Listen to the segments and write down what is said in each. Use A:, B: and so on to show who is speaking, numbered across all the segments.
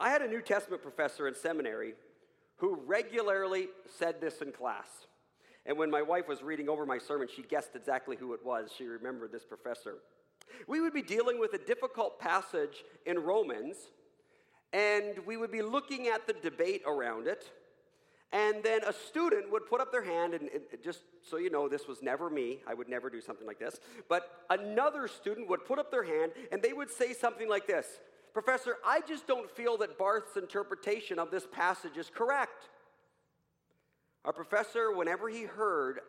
A: I had a New Testament professor in seminary who regularly said this in class. And when my wife was reading over my sermon, she guessed exactly who it was. She remembered this professor. We would be dealing with a difficult passage in Romans, and we would be looking at the debate around it. And then a student would put up their hand, and, just so you know, this was never me. I would never do something like this. But another student would put up their hand, and they would say something like this Professor, I just don't feel that Barth's interpretation of this passage is correct. Our professor, whenever he heard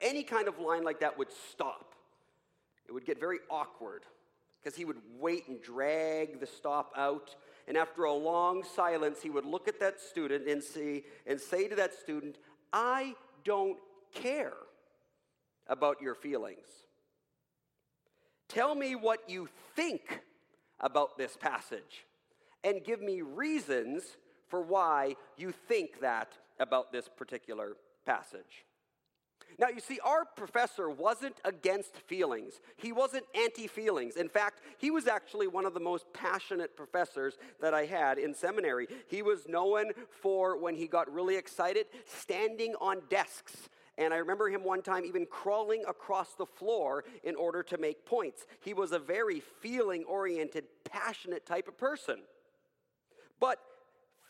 A: any kind of line like that, would stop. It would get very awkward because he would wait and drag the stop out. And after a long silence, he would look at that student and, see, and say to that student, I don't care about your feelings. Tell me what you think about this passage and give me reasons for why you think that about this particular passage. Now, you see, our professor wasn't against feelings. He wasn't anti feelings. In fact, he was actually one of the most passionate professors that I had in seminary. He was known for, when he got really excited, standing on desks. And I remember him one time even crawling across the floor in order to make points. He was a very feeling oriented, passionate type of person. But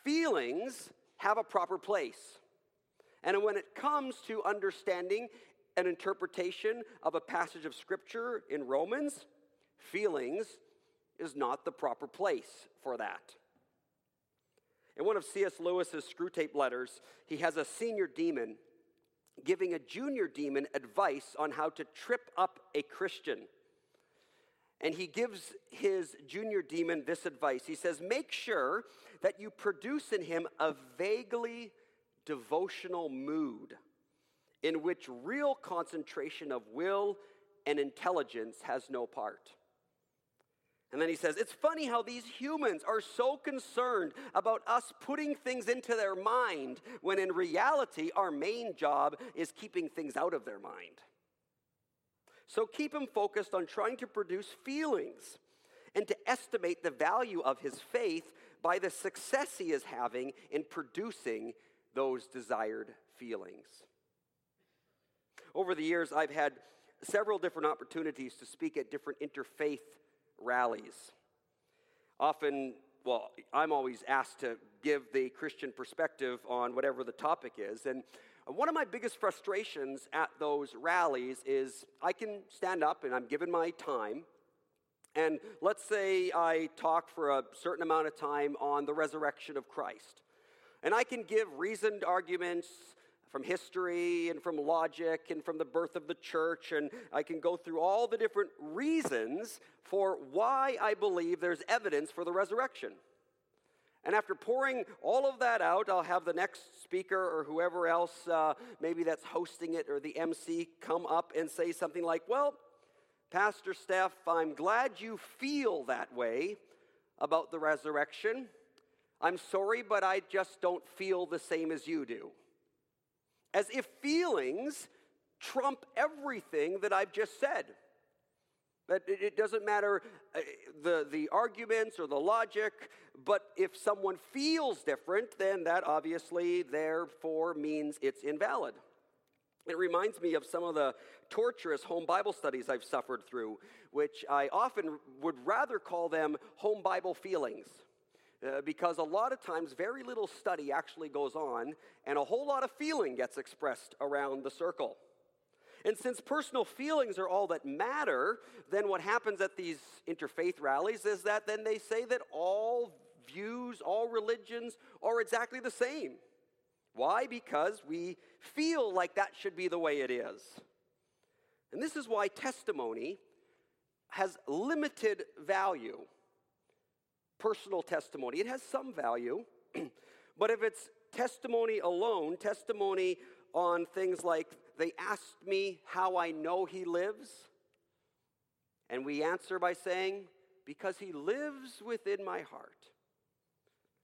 A: feelings have a proper place. And when it comes to understanding an interpretation of a passage of Scripture in Romans, feelings is not the proper place for that. In one of C.S. Lewis's Screwtape letters, he has a senior demon giving a junior demon advice on how to trip up a Christian. And he gives his junior demon this advice. He says, Make sure that you produce in him a vaguely devotional mood in which real concentration of will and intelligence has no part. And then he says, It's funny how these humans are so concerned about us putting things into their mind when in reality our main job is keeping things out of their mind. So keep him focused on trying to produce feelings and to estimate the value of his faith by the success he is having in producing those desired feelings. Over the years, I've had several different opportunities to speak at different interfaith rallies. Often, well, I'm always asked to give the Christian perspective on whatever the topic is. And one of my biggest frustrations at those rallies is I can stand up and I'm given my time. And let's say I talk for a certain amount of time on the resurrection of Christ. And I can give reasoned arguments from history and from logic and from the birth of the church, and I can go through all the different reasons for why I believe there's evidence for the resurrection. And after pouring all of that out, I'll have the next speaker or whoever else, uh, maybe that's hosting it or the MC, come up and say something like, Well, Pastor Steph, I'm glad you feel that way about the resurrection. I'm sorry, but I just don't feel the same as you do. As if feelings trump everything that I've just said. That it doesn't matter uh, the, the arguments or the logic, but if someone feels different, then that obviously, therefore, means it's invalid. It reminds me of some of the torturous home Bible studies I've suffered through, which I often would rather call them home Bible feelings. Uh, because a lot of times very little study actually goes on and a whole lot of feeling gets expressed around the circle. And since personal feelings are all that matter, then what happens at these interfaith rallies is that then they say that all views, all religions are exactly the same. Why? Because we feel like that should be the way it is. And this is why testimony has limited value personal testimony. It has some value, but if it's testimony alone, testimony on things like they asked me how I know he lives, and we answer by saying, because he lives within my heart.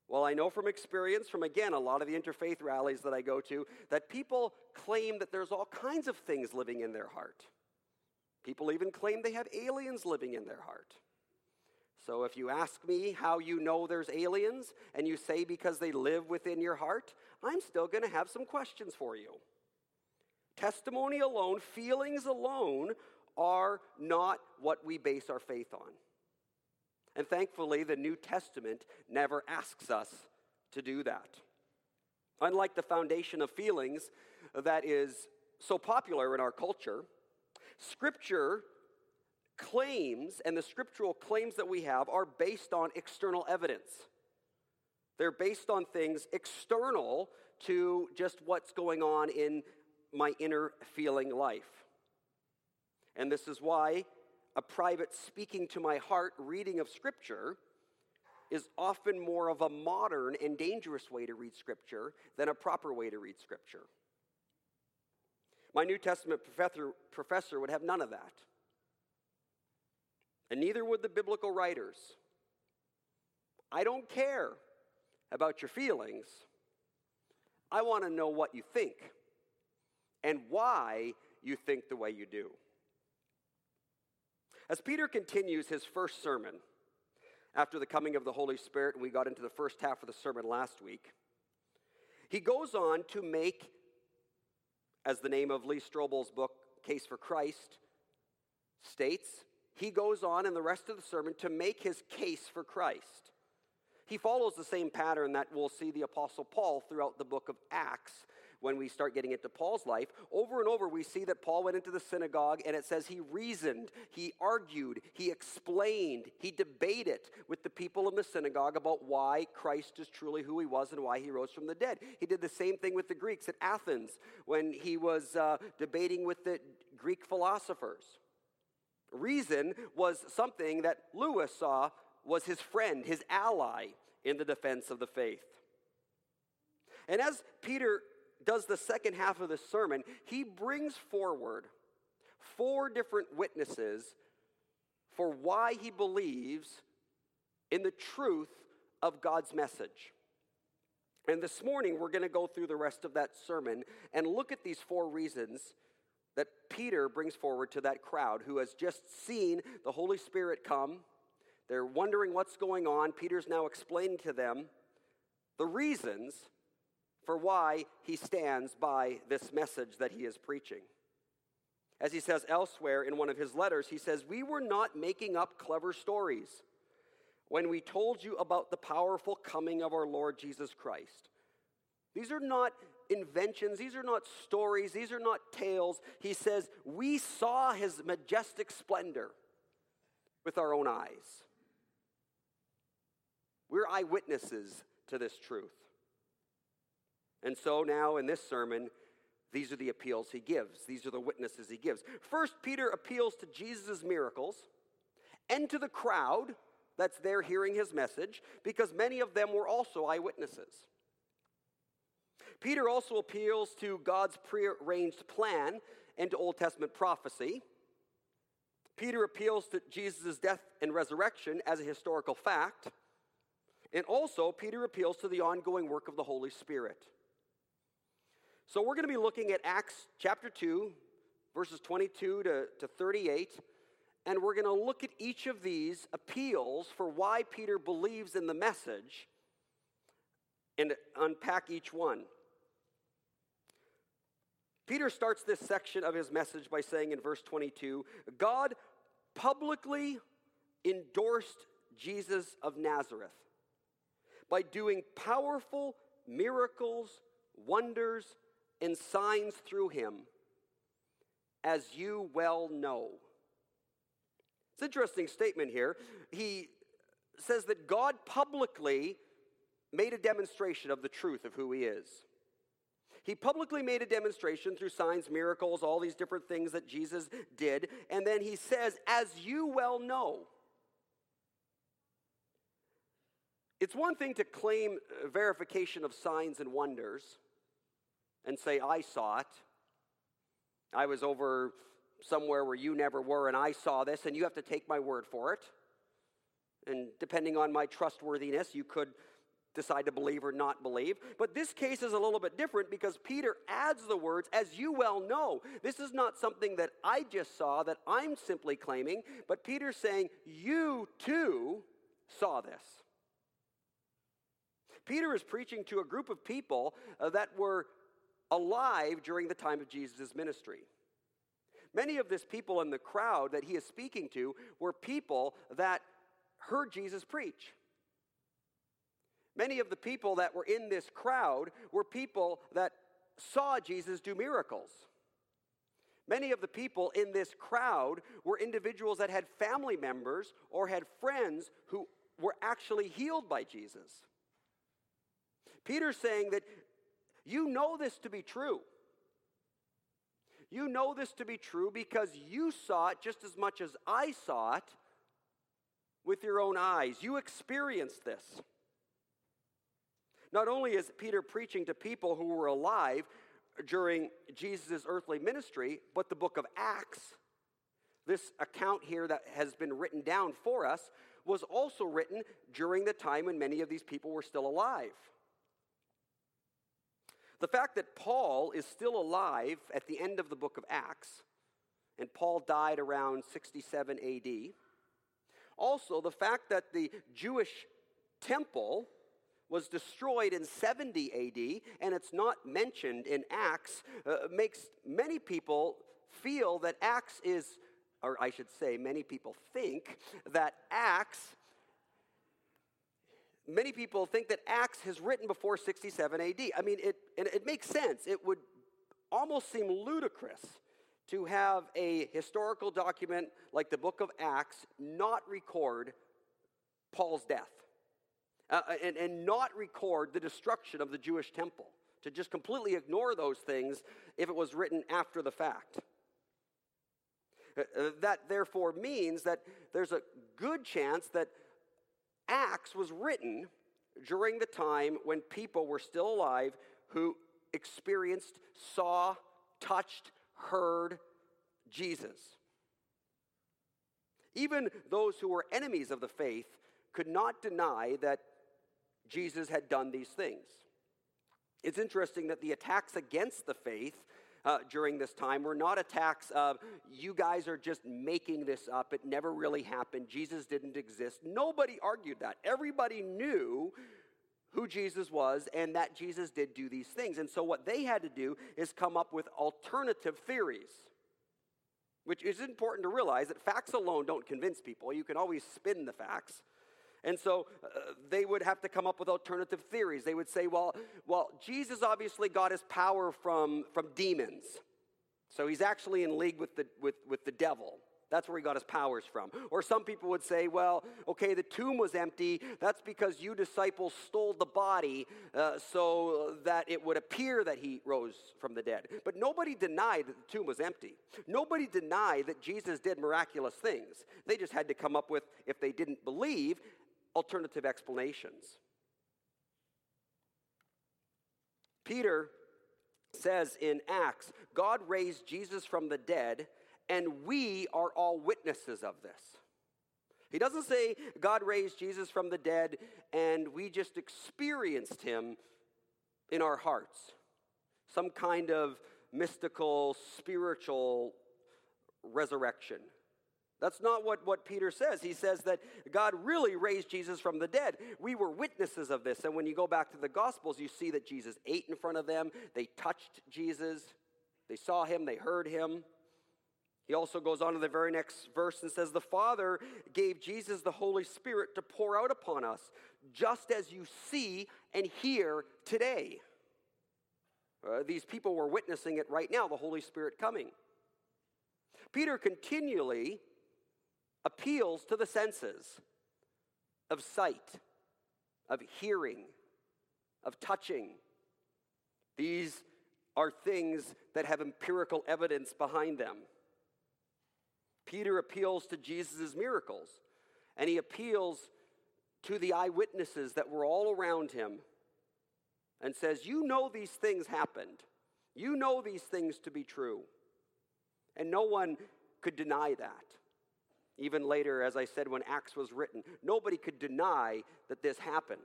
A: Well, I know from experience, from again, a lot of the interfaith rallies that I go to, that people claim that there's all kinds of things living in their heart. People even claim they have aliens living in their heart. So if you ask me how you know there's aliens and you say because they live within your heart, I'm still going to have some questions for you. Testimony alone, feelings alone are not what we base our faith on. And thankfully, the New Testament never asks us to do that. Unlike the foundation of feelings that is so popular in our culture, Scripture claims and the scriptural claims that we have are based on external evidence. They're based on things external to just what's going on in my inner feeling life. And this is why a private speaking to my heart reading of Scripture is often more of a modern and dangerous way to read Scripture than a proper way to read Scripture. My New Testament professor, professor would have none of that. And neither would the biblical writers. I don't care about your feelings. I want to know what you think and why you think the way you do. As Peter continues his first sermon after the coming of the Holy Spirit, and we got into the first half of the sermon last week, he goes on to make, as the name of Lee Strobel's book, Case for Christ, states, he goes on in the rest of the sermon to make his case for Christ. He follows the same pattern that we'll see the Apostle Paul throughout the book of Acts when we start getting into Paul's life. Over and over, we see that Paul went into the synagogue and it says he reasoned, he argued, he explained, he debated with the people in the synagogue about why Christ is truly who he was and why he rose from the dead. He did the same thing with the Greeks at Athens when he was uh, debating with the Greek philosophers. Reason was something that Lewis saw was his friend, his ally in the defense of the faith. And as Peter does the second half of the sermon, he brings forward four different witnesses for why he believes in the truth of God's message. And this morning, we're going to go through the rest of that sermon and look at these four reasons that Peter brings forward to that crowd who has just seen the Holy Spirit come. They're wondering what's going on. Peter's now explaining to them the reasons for why he stands by this message that he is preaching. As he says elsewhere in one of his letters, he says, We were not making up clever stories when we told you about the powerful coming of our Lord Jesus Christ. These are not inventions, these are not stories, these are not tales. He says, We saw his majestic splendor with our own eyes. We're eyewitnesses to this truth. And so now in this sermon, these are the appeals he gives. These are the witnesses he gives. First, Peter appeals to Jesus' miracles and to the crowd that's there hearing his message because many of them were also eyewitnesses. Peter also appeals to God's prearranged plan and to Old Testament prophecy. Peter appeals to Jesus' death and resurrection as a historical fact. And also, Peter appeals to the ongoing work of the Holy Spirit. So, we're going to be looking at Acts chapter 2, verses 22 to, to 38. And we're going to look at each of these appeals for why Peter believes in the message and unpack each one. Peter starts this section of his message by saying in verse 22 God publicly endorsed Jesus of Nazareth by doing powerful miracles, wonders, and signs through him, as you well know. It's an interesting statement here. He says that God publicly made a demonstration of the truth of who he is. He publicly made a demonstration through signs, miracles, all these different things that Jesus did. And then he says, as you well know, it's one thing to claim verification of signs and wonders and say, I saw it. I was over somewhere where you never were, and I saw this, and you have to take my word for it. And depending on my trustworthiness, you could decide to believe or not believe. But this case is a little bit different because Peter adds the words, as you well know. This is not something that I just saw that I'm simply claiming, but Peter's saying, you too saw this. Peter is preaching to a group of people uh, that were alive during the time of Jesus' ministry. Many of this people in the crowd that he is speaking to were people that heard Jesus preach. Many of the people that were in this crowd were people that saw Jesus do miracles. Many of the people in this crowd were individuals that had family members or had friends who were actually healed by Jesus. Peter's saying that you know this to be true. You know this to be true because you saw it just as much as I saw it with your own eyes. You experienced this. Not only is Peter preaching to people who were alive during Jesus' earthly ministry, but the book of Acts, this account here that has been written down for us, was also written during the time when many of these people were still alive. The fact that Paul is still alive at the end of the book of Acts, and Paul died around 67 AD, also the fact that the Jewish temple was destroyed in 70 AD and it's not mentioned in Acts uh, makes many people feel that Acts is, or I should say, many people think that Acts many people think that Acts has written before 67 AD. I mean, it, and it makes sense. It would almost seem ludicrous to have a historical document like the book of Acts not record Paul's death uh, and, and not record the destruction of the Jewish temple, to just completely ignore those things if it was written after the fact. Uh, uh that therefore means that there's a good chance that Acts was written during the time when people were still alive who experienced, saw, touched, heard Jesus. Even those who were enemies of the faith could not deny that Jesus had done these things. It's interesting that the attacks against the faith uh, during this time were not attacks of, you guys are just making this up. It never really happened. Jesus didn't exist. Nobody argued that. Everybody knew who Jesus was and that Jesus did do these things. And so what they had to do is come up with alternative theories. Which is important to realize that facts alone don't convince people. You can always spin the facts. And so uh, they would have to come up with alternative theories. They would say, well, well, Jesus obviously got his power from, from demons. So he's actually in league with the, with, with the devil. That's where he got his powers from. Or some people would say, well, okay, the tomb was empty. That's because you disciples stole the body uh, so that it would appear that he rose from the dead. But nobody denied that the tomb was empty. Nobody denied that Jesus did miraculous things. They just had to come up with, if they didn't believe, alternative explanations. Peter says in Acts, God raised Jesus from the dead, and we are all witnesses of this. He doesn't say God raised Jesus from the dead and we just experienced him in our hearts. Some kind of mystical, spiritual resurrection. That's not what, what Peter says. He says that God really raised Jesus from the dead. We were witnesses of this. And when you go back to the Gospels, you see that Jesus ate in front of them, they touched Jesus, they saw him, they heard him. He also goes on to the very next verse and says, The Father gave Jesus the Holy Spirit to pour out upon us, just as you see and hear today. Uh, these people were witnessing it right now, the Holy Spirit coming. Peter continually appeals to the senses of sight, of hearing, of touching. These are things that have empirical evidence behind them. Peter appeals to Jesus' miracles, and he appeals to the eyewitnesses that were all around him and says, You know these things happened. You know these things to be true. And no one could deny that. Even later, as I said, when Acts was written, nobody could deny that this happened.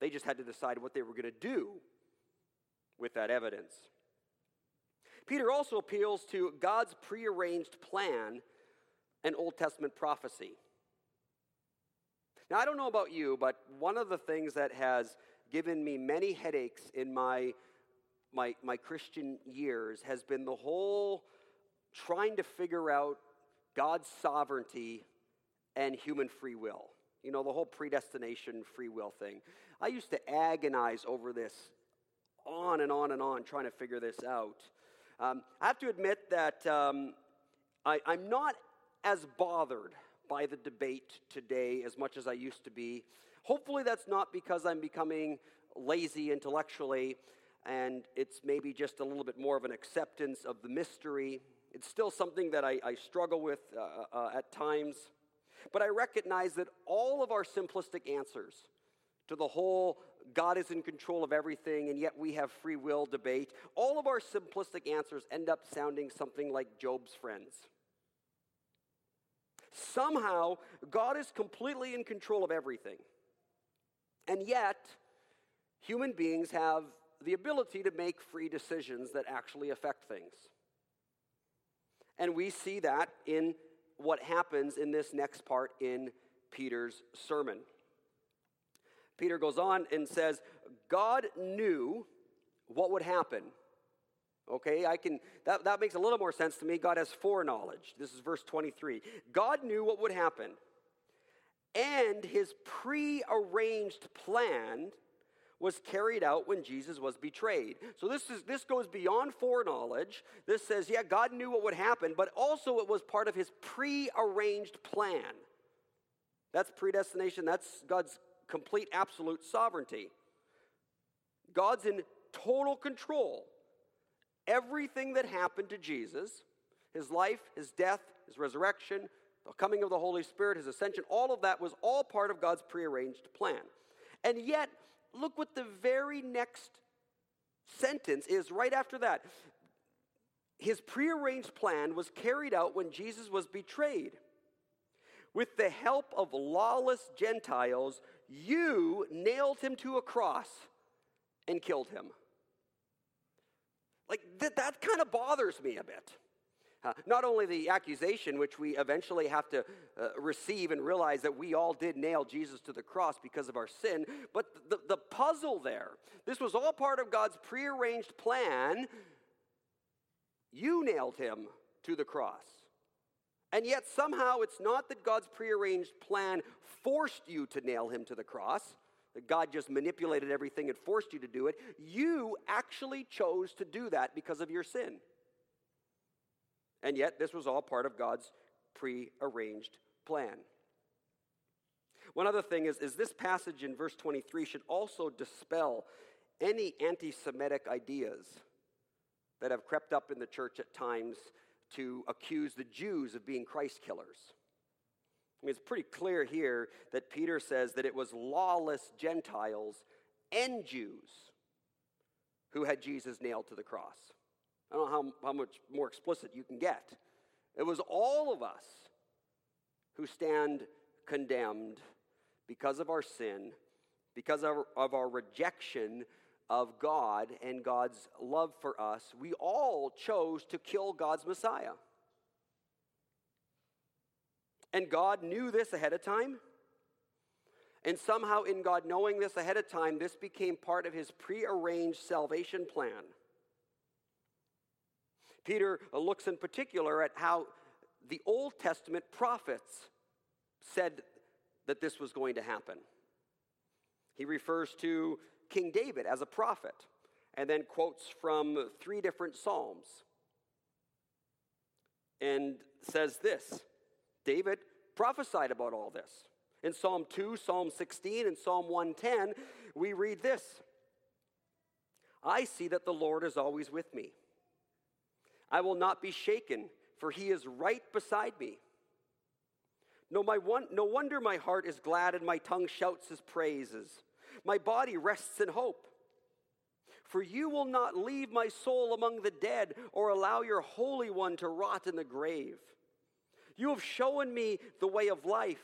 A: They just had to decide what they were going to do with that evidence. Peter also appeals to God's prearranged plan and Old Testament prophecy. Now, I don't know about you, but one of the things that has given me many headaches in my, my, my Christian years has been the whole trying to figure out God's sovereignty and human free will. You know, the whole predestination free will thing. I used to agonize over this on and on and on trying to figure this out. Um, I have to admit that um, I, I'm not as bothered by the debate today as much as I used to be. Hopefully, that's not because I'm becoming lazy intellectually and it's maybe just a little bit more of an acceptance of the mystery. It's still something that I, I struggle with uh, uh, at times. But I recognize that all of our simplistic answers to the whole God is in control of everything and yet we have free will debate, all of our simplistic answers end up sounding something like Job's friends. Somehow, God is completely in control of everything. And yet, human beings have the ability to make free decisions that actually affect things. And we see that in what happens in this next part in Peter's sermon. Peter goes on and says, God knew what would happen Okay, I can that, that makes a little more sense to me. God has foreknowledge. This is verse 23. God knew what would happen, and his pre-arranged plan was carried out when Jesus was betrayed. So this is this goes beyond foreknowledge. This says, yeah, God knew what would happen, but also it was part of his pre-arranged plan. That's predestination. That's God's complete absolute sovereignty. God's in total control Everything that happened to Jesus, his life, his death, his resurrection, the coming of the Holy Spirit, his ascension, all of that was all part of God's prearranged plan. And yet, look what the very next sentence is right after that. His prearranged plan was carried out when Jesus was betrayed. With the help of lawless Gentiles, you nailed him to a cross and killed him. Like, th- that kind of bothers me a bit. Uh, not only the accusation, which we eventually have to uh, receive and realize that we all did nail Jesus to the cross because of our sin, but the, the puzzle there. This was all part of God's prearranged plan. You nailed him to the cross. And yet, somehow, it's not that God's prearranged plan forced you to nail him to the cross that God just manipulated everything and forced you to do it. You actually chose to do that because of your sin. And yet, this was all part of God's pre-arranged plan. One other thing is, is this passage in verse 23 should also dispel any anti Semitic ideas that have crept up in the church at times to accuse the Jews of being Christ killers. I mean, it's pretty clear here that Peter says that it was lawless Gentiles and Jews who had Jesus nailed to the cross. I don't know how, how much more explicit you can get. It was all of us who stand condemned because of our sin, because of, of our rejection of God and God's love for us. We all chose to kill God's Messiah. And God knew this ahead of time. And somehow, in God knowing this ahead of time, this became part of his prearranged salvation plan. Peter uh, looks in particular at how the Old Testament prophets said that this was going to happen. He refers to King David as a prophet and then quotes from three different Psalms and says this David prophesied about all this. In Psalm 2, Psalm 16, and Psalm 110, we read this I see that the Lord is always with me. I will not be shaken, for he is right beside me. No, my one, no wonder my heart is glad and my tongue shouts his praises. My body rests in hope. For you will not leave my soul among the dead or allow your Holy One to rot in the grave. You have shown me the way of life,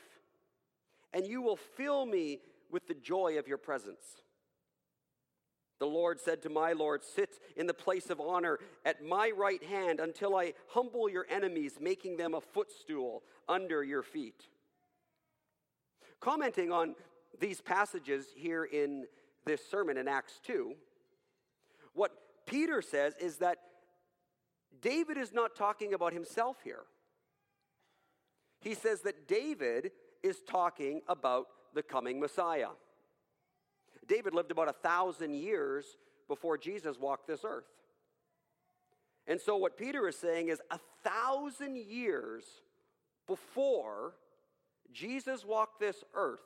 A: and you will fill me with the joy of your presence. The Lord said to my Lord, Sit in the place of honor at my right hand until I humble your enemies, making them a footstool under your feet. Commenting on these passages here in this sermon in Acts 2, what Peter says is that David is not talking about himself here. He says that David is talking about the coming Messiah. David lived about a thousand years before Jesus walked this earth. And so, what Peter is saying is a thousand years before Jesus walked this earth,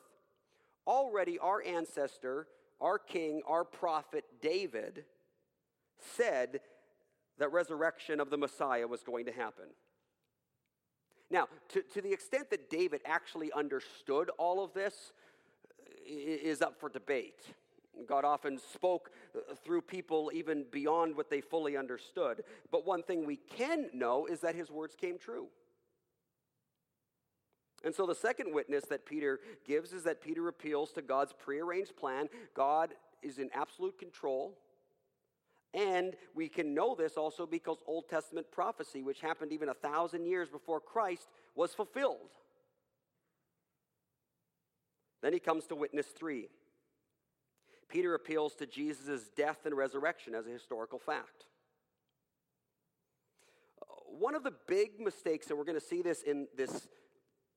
A: already our ancestor, our king, our prophet David said that resurrection of the Messiah was going to happen. Now, to, to the extent that David actually understood all of this is up for debate. God often spoke uh, through people even beyond what they fully understood. But one thing we can know is that his words came true. And so the second witness that Peter gives is that Peter appeals to God's prearranged plan. God is in absolute control. And we can know this also because Old Testament prophecy, which happened even a thousand years before Christ, was fulfilled. Then he comes to witness three. Peter appeals to Jesus' death and resurrection as a historical fact. One of the big mistakes, and we're going to see this in this,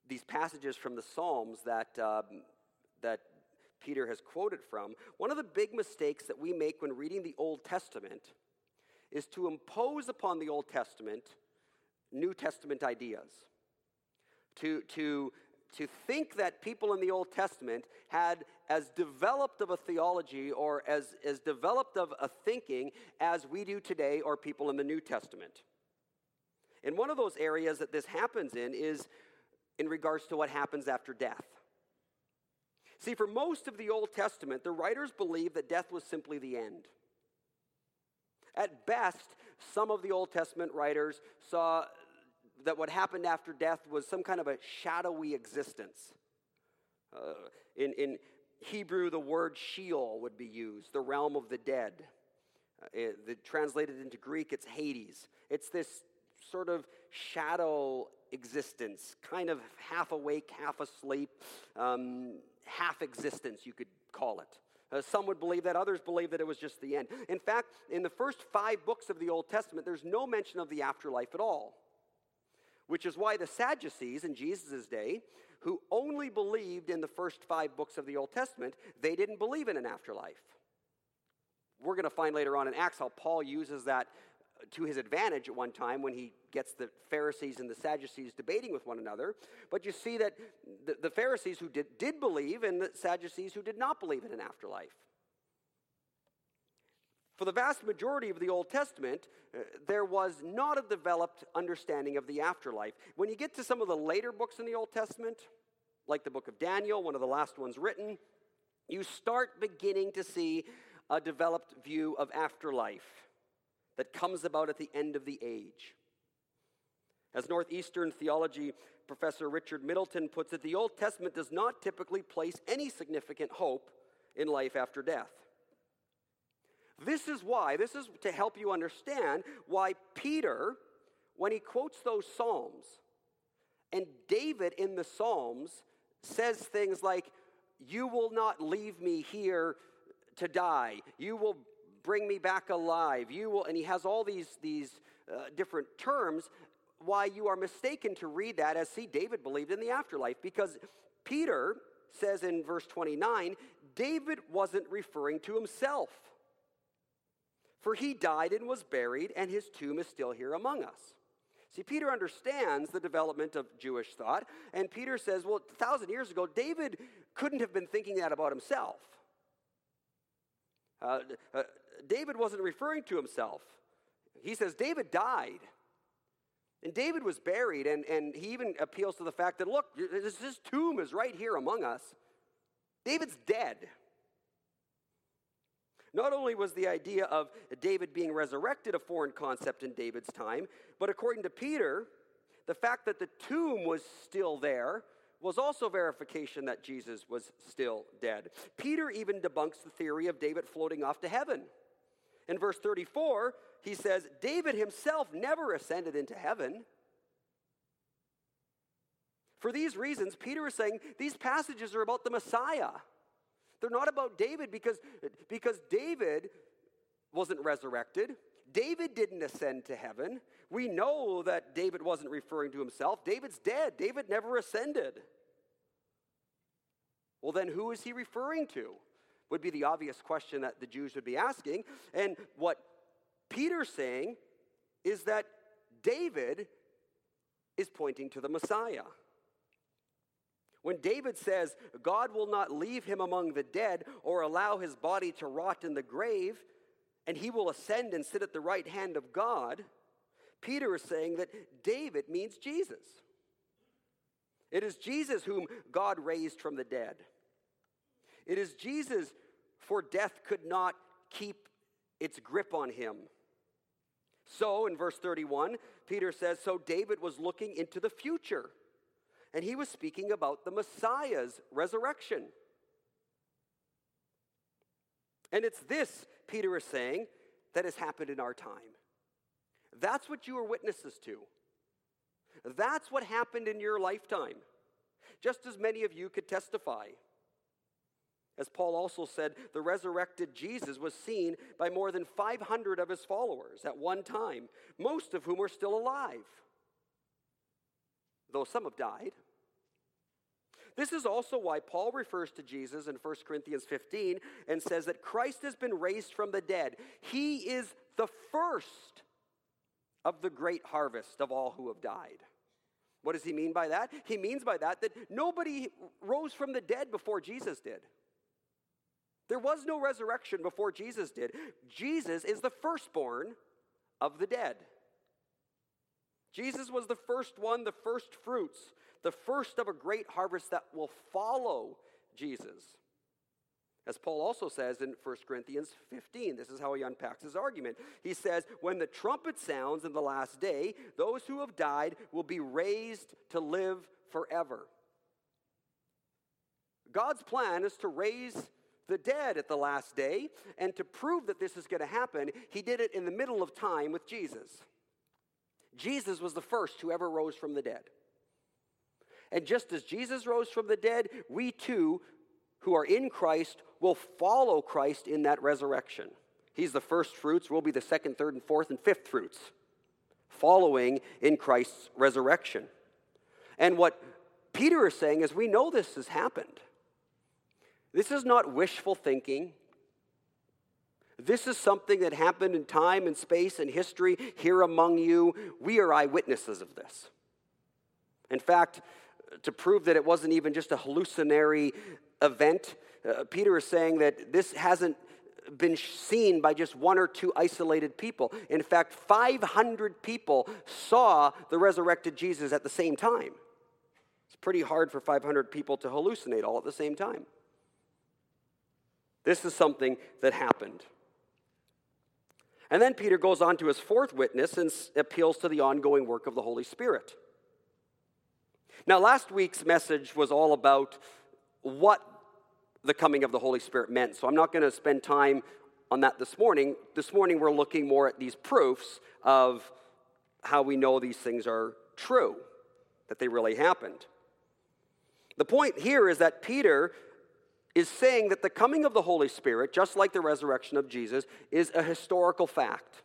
A: these passages from the Psalms that, um, that Peter has quoted from, one of the big mistakes that we make when reading the Old Testament is to impose upon the Old Testament New Testament ideas. To, to, to think that people in the Old Testament had as developed of a theology or as, as developed of a thinking as we do today or people in the New Testament. And one of those areas that this happens in is in regards to what happens after death. See, for most of the Old Testament, the writers believed that death was simply the end. At best, some of the Old Testament writers saw that what happened after death was some kind of a shadowy existence. Uh, in, in Hebrew, the word Sheol would be used, the realm of the dead. Uh, it, the, translated into Greek, it's Hades. It's this sort of shadow existence, kind of half awake, half asleep, um, half existence, you could call it. Uh, some would believe that, others believe that it was just the end. In fact, in the first five books of the Old Testament, there's no mention of the afterlife at all, which is why the Sadducees in Jesus' day, who only believed in the first five books of the Old Testament, they didn't believe in an afterlife. We're going to find later on in Acts how Paul uses that to his advantage at one time when he gets the Pharisees and the Sadducees debating with one another. But you see that the, the Pharisees who did, did believe and the Sadducees who did not believe in an afterlife. For the vast majority of the Old Testament, uh, there was not a developed understanding of the afterlife. When you get to some of the later books in the Old Testament, like the book of Daniel, one of the last ones written, you start beginning to see a developed view of afterlife that comes about at the end of the age. As Northeastern theology professor Richard Middleton puts it, the Old Testament does not typically place any significant hope in life after death. This is why, this is to help you understand why Peter, when he quotes those Psalms, and David in the Psalms says things like, You will not leave me here to die. You will bring me back alive. You will, and he has all these, these uh, different terms. Why you are mistaken to read that as, see, David believed in the afterlife. Because Peter says in verse 29, David wasn't referring to himself. For he died and was buried, and his tomb is still here among us. See, Peter understands the development of Jewish thought, and Peter says, well, a thousand years ago, David couldn't have been thinking that about himself. Uh, uh, David wasn't referring to himself. He says David died. And David was buried, and, and he even appeals to the fact that, look, this, this tomb is right here among us. David's dead. Not only was the idea of David being resurrected a foreign concept in David's time, but according to Peter, the fact that the tomb was still there was also verification that Jesus was still dead. Peter even debunks the theory of David floating off to heaven. In verse 34, he says, David himself never ascended into heaven. For these reasons, Peter is saying these passages are about the Messiah. They're not about David because, because David wasn't resurrected. David didn't ascend to heaven. We know that David wasn't referring to himself. David's dead. David never ascended. Well, then who is he referring to? Would be the obvious question that the Jews would be asking. And what Peter's saying is that David is pointing to the Messiah. When David says, God will not leave him among the dead or allow his body to rot in the grave, and he will ascend and sit at the right hand of God, Peter is saying that David means Jesus. It is Jesus whom God raised from the dead. It is Jesus, for death could not keep its grip on him. So, in verse 31, Peter says, So David was looking into the future, and he was speaking about the Messiah's resurrection. And it's this, Peter is saying, that has happened in our time. That's what you are witnesses to. That's what happened in your lifetime. Just as many of you could testify. As Paul also said, the resurrected Jesus was seen by more than 500 of his followers at one time, most of whom are still alive, though some have died. This is also why Paul refers to Jesus in 1 Corinthians 15 and says that Christ has been raised from the dead. He is the first of the great harvest of all who have died. What does he mean by that? He means by that that nobody rose from the dead before Jesus did. There was no resurrection before Jesus did. Jesus is the firstborn of the dead. Jesus was the first one, the first fruits, the first of a great harvest that will follow Jesus. As Paul also says in 1 Corinthians 15, this is how he unpacks his argument. He says, When the trumpet sounds in the last day, those who have died will be raised to live forever. God's plan is to raise the dead at the last day. And to prove that this is going to happen, he did it in the middle of time with Jesus. Jesus was the first who ever rose from the dead. And just as Jesus rose from the dead, we too, who are in Christ, will follow Christ in that resurrection. He's the first fruits, we'll be the second, third, and fourth, and fifth fruits, following in Christ's resurrection. And what Peter is saying is we know this has happened. This is not wishful thinking. This is something that happened in time and space and history here among you. We are eyewitnesses of this. In fact, to prove that it wasn't even just a hallucinatory event, uh, Peter is saying that this hasn't been seen by just one or two isolated people. In fact, 500 people saw the resurrected Jesus at the same time. It's pretty hard for 500 people to hallucinate all at the same time. This is something that happened. And then Peter goes on to his fourth witness and appeals to the ongoing work of the Holy Spirit. Now, last week's message was all about what the coming of the Holy Spirit meant. So I'm not going to spend time on that this morning. This morning, we're looking more at these proofs of how we know these things are true, that they really happened. The point here is that Peter is saying that the coming of the Holy Spirit, just like the resurrection of Jesus, is a historical fact.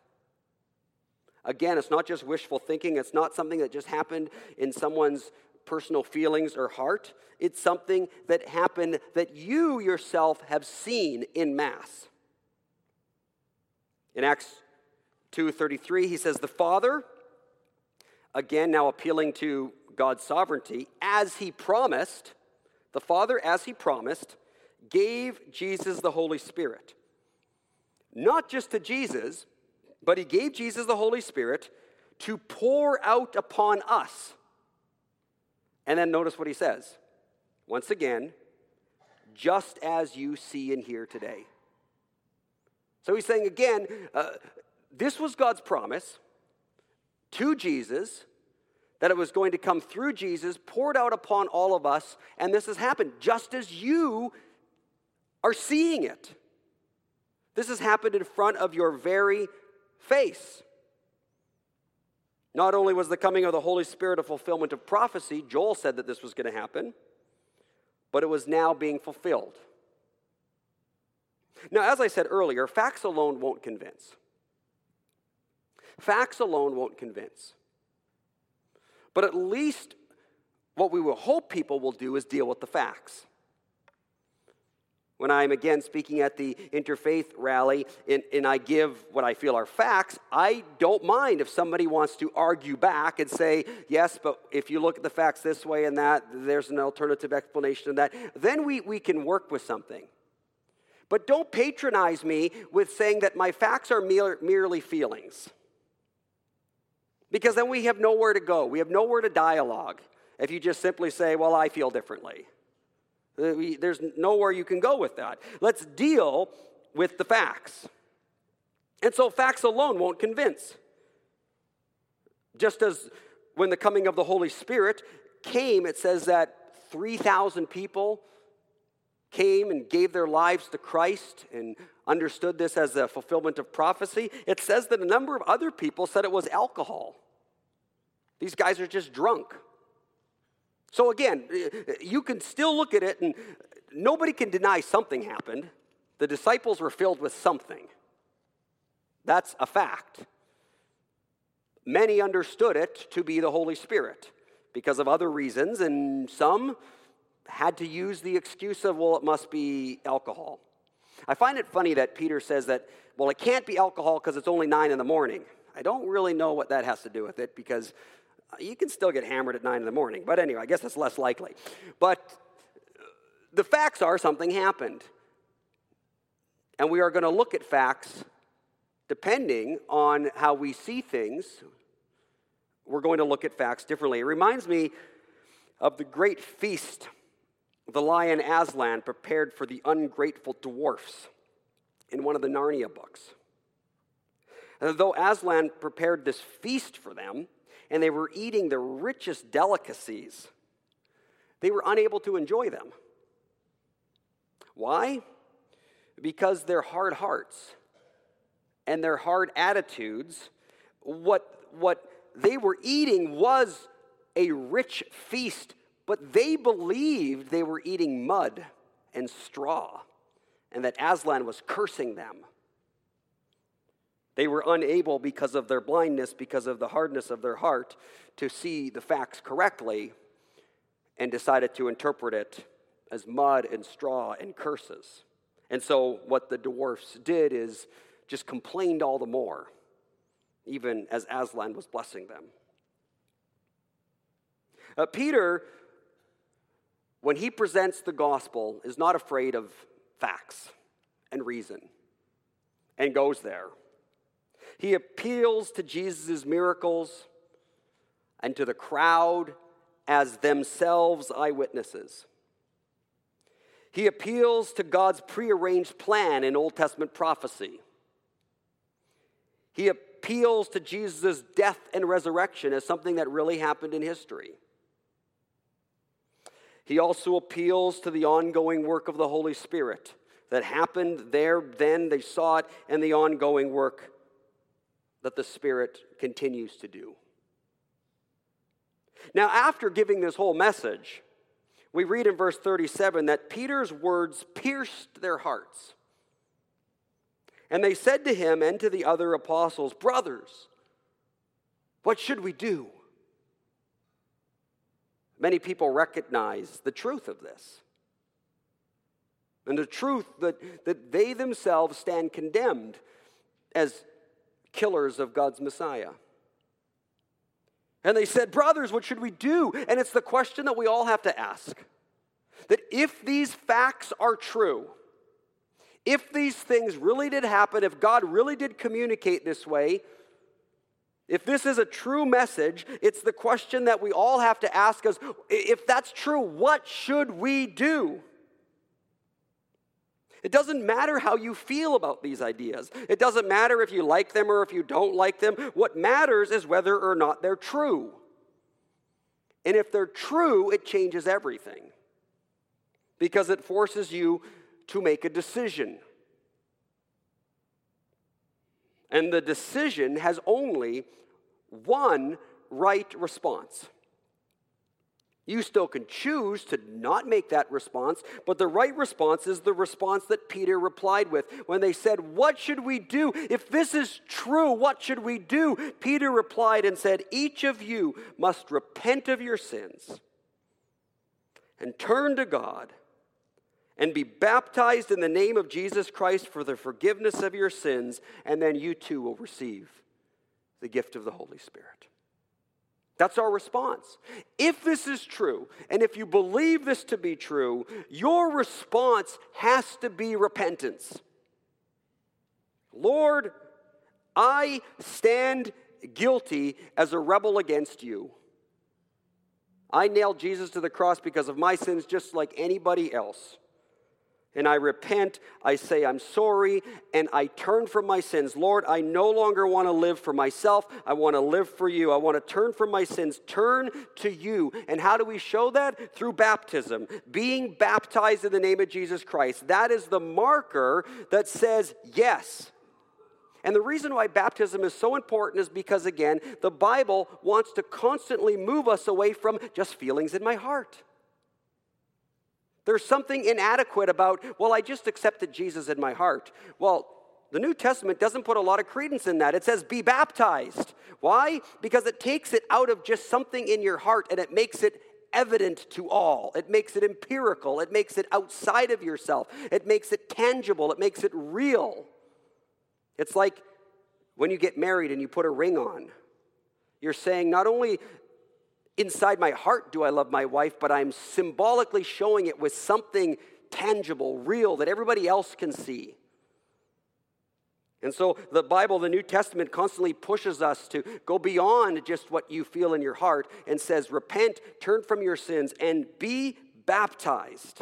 A: Again, it's not just wishful thinking, it's not something that just happened in someone's personal feelings or heart. It's something that happened that you yourself have seen in Mass. In Acts 2:33 he says the Father again now appealing to God's sovereignty as he promised the Father as he promised gave Jesus the Holy Spirit. Not just to Jesus, but he gave Jesus the Holy Spirit to pour out upon us. And then notice what he says. Once again, just as you see and hear today. So he's saying again, uh, this was God's promise to Jesus that it was going to come through Jesus, poured out upon all of us, and this has happened just as you are seeing it. This has happened in front of your very face. Not only was the coming of the Holy Spirit a fulfillment of prophecy, Joel said that this was going to happen, but it was now being fulfilled. Now, as I said earlier, facts alone won't convince. Facts alone won't convince. But at least what we will hope people will do is deal with the facts. When I'm again speaking at the interfaith rally and, and, I give what I feel are facts, I don't mind if somebody wants to argue back and say, yes, but if you look at the facts this way and that, there's an alternative explanation of that. Then we, we can work with something. But don't patronize me with saying that my facts are mere, merely feelings. Because then we have nowhere to go, we have nowhere to dialogue if you just simply say, well, I feel differently. Uh, there's nowhere you can go with that. Let's deal with the facts. And so facts alone won't convince. Just as when the coming of the Holy Spirit came, it says that 3,000 people came and gave their lives to Christ and understood this as a fulfillment of prophecy. It says that a number of other people said it was alcohol. These guys are just drunk. So again, eh, eh, you can still look at it and nobody can deny something happened. The disciples were filled with something. That's a fact. Many understood it to be the Holy Spirit because of other reasons, and some had to use the excuse of, well, it must be alcohol. I find it funny that Peter says that, well, it can't be alcohol because it's only nine in the morning. I don't really know what that has to do with it because you can still get hammered at nine in the morning. But anyway, I guess that's less likely. But the facts are something happened. And we are going to look at facts depending on how we see things. We're going to look at facts differently. It reminds me of the great feast the lion Aslan prepared for the ungrateful dwarfs in one of the Narnia books. And though Aslan prepared this feast for them, and they were eating the richest delicacies, they were unable to enjoy them. Why? Because their hard hearts and their hard attitudes, what, what they were eating was a rich feast, but they believed they were eating mud and straw, and that Aslan was cursing them. They were unable, because of their blindness, because of the hardness of their heart, to see the facts correctly and decided to interpret it as mud and straw and curses. And so, what the dwarfs did is just complained all the more, even as Aslan was blessing them. Uh, Peter, when he presents the gospel, is not afraid of facts and reason and goes there. He appeals to Jesus' miracles and to the crowd as themselves eyewitnesses. He appeals to God's prearranged plan in Old Testament prophecy. He appeals to Jesus' death and resurrection as something that really happened in history. He also appeals to the ongoing work of the Holy Spirit that happened there, then, they saw it, and the ongoing work that the Spirit continues to do. Now, after giving this whole message, we read in verse 37 that Peter's words pierced their hearts. And they said to him and to the other apostles, Brothers, what should we do? Many people recognize the truth of this. And the truth that, that they themselves stand condemned as killers of God's Messiah. And they said, Brothers, what should we do? And it's the question that we all have to ask that if these facts are true, if these things really did happen, if God really did communicate this way, if this is a true message, it's the question that we all have to ask us if that's true, what should we do? It doesn't matter how you feel about these ideas. It doesn't matter if you like them or if you don't like them. What matters is whether or not they're true. And if they're true, it changes everything because it forces you to make a decision. And the decision has only one right response. You still can choose to not make that response, but the right response is the response that Peter replied with when they said, What should we do? If this is true, what should we do? Peter replied and said, Each of you must repent of your sins and turn to God and be baptized in the name of Jesus Christ for the forgiveness of your sins, and then you too will receive the gift of the Holy Spirit. That's our response. If this is true, and if you believe this to be true, your response has to be repentance. Lord, I stand guilty as a rebel against you. I nailed Jesus to the cross because of my sins, just like anybody else and I repent. I say, I'm sorry, and I turn from my sins. Lord, I no longer want to live for myself. I want to live for you. I want to turn from my sins, turn to you. And how do we show that? Through baptism, being baptized in the name of Jesus Christ. That is the marker that says, yes. And the reason why baptism is so important is because, again, the Bible wants to constantly move us away from just feelings in my heart. There's something inadequate about, well, I just accepted Jesus in my heart. Well, the New Testament doesn't put a lot of credence in that. It says, be baptized. Why? Because it takes it out of just something in your heart and it makes it evident to all. It makes it empirical. It makes it outside of yourself. It makes it tangible. It makes it real. It's like when you get married and you put a ring on. You're saying, not only inside my heart do I love my wife, but I'm symbolically showing it with something tangible, real, that everybody else can see. And so the Bible, the New Testament, constantly pushes us to go beyond just what you feel in your heart and says, repent, turn from your sins, and be baptized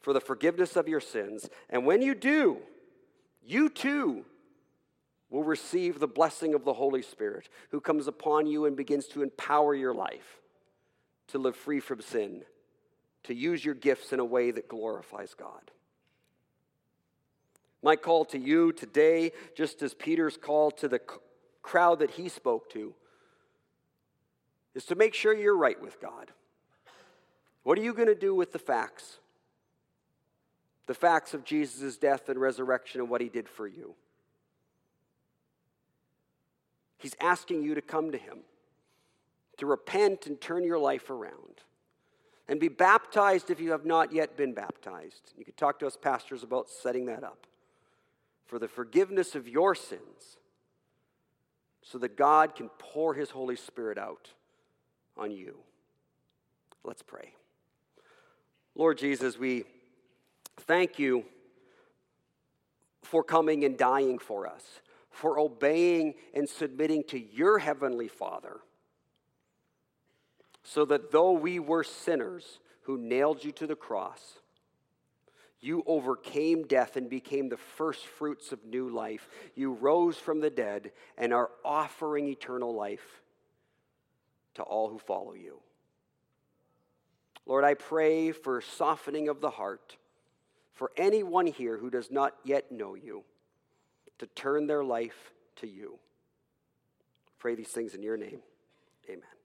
A: for the forgiveness of your sins. And when you do, you too will receive the blessing of the Holy Spirit who comes upon you and begins to empower your life to live free from sin, to use your gifts in a way that glorifies God. My call to you today, just as Peter's call to the crowd that he spoke to, is to make sure you're right with God. What are you going to do with the facts? The facts of Jesus' death and resurrection and what he did for you. He's asking you to come to Him, to repent and turn your life around, and be baptized if you have not yet been baptized. You could talk to us pastors about setting that up for the forgiveness of your sins so that God can pour His Holy Spirit out on you. Let's pray. Lord Jesus, we thank you for coming and dying for us for obeying and submitting to your heavenly Father, so that though we were sinners who nailed you to the cross, you overcame death and became the first fruits of new life. You rose from the dead and are offering eternal life to all who follow you. Lord, I pray for softening of the heart for anyone here who does not yet know you to turn their life to you. Pray these things in your name. Amen.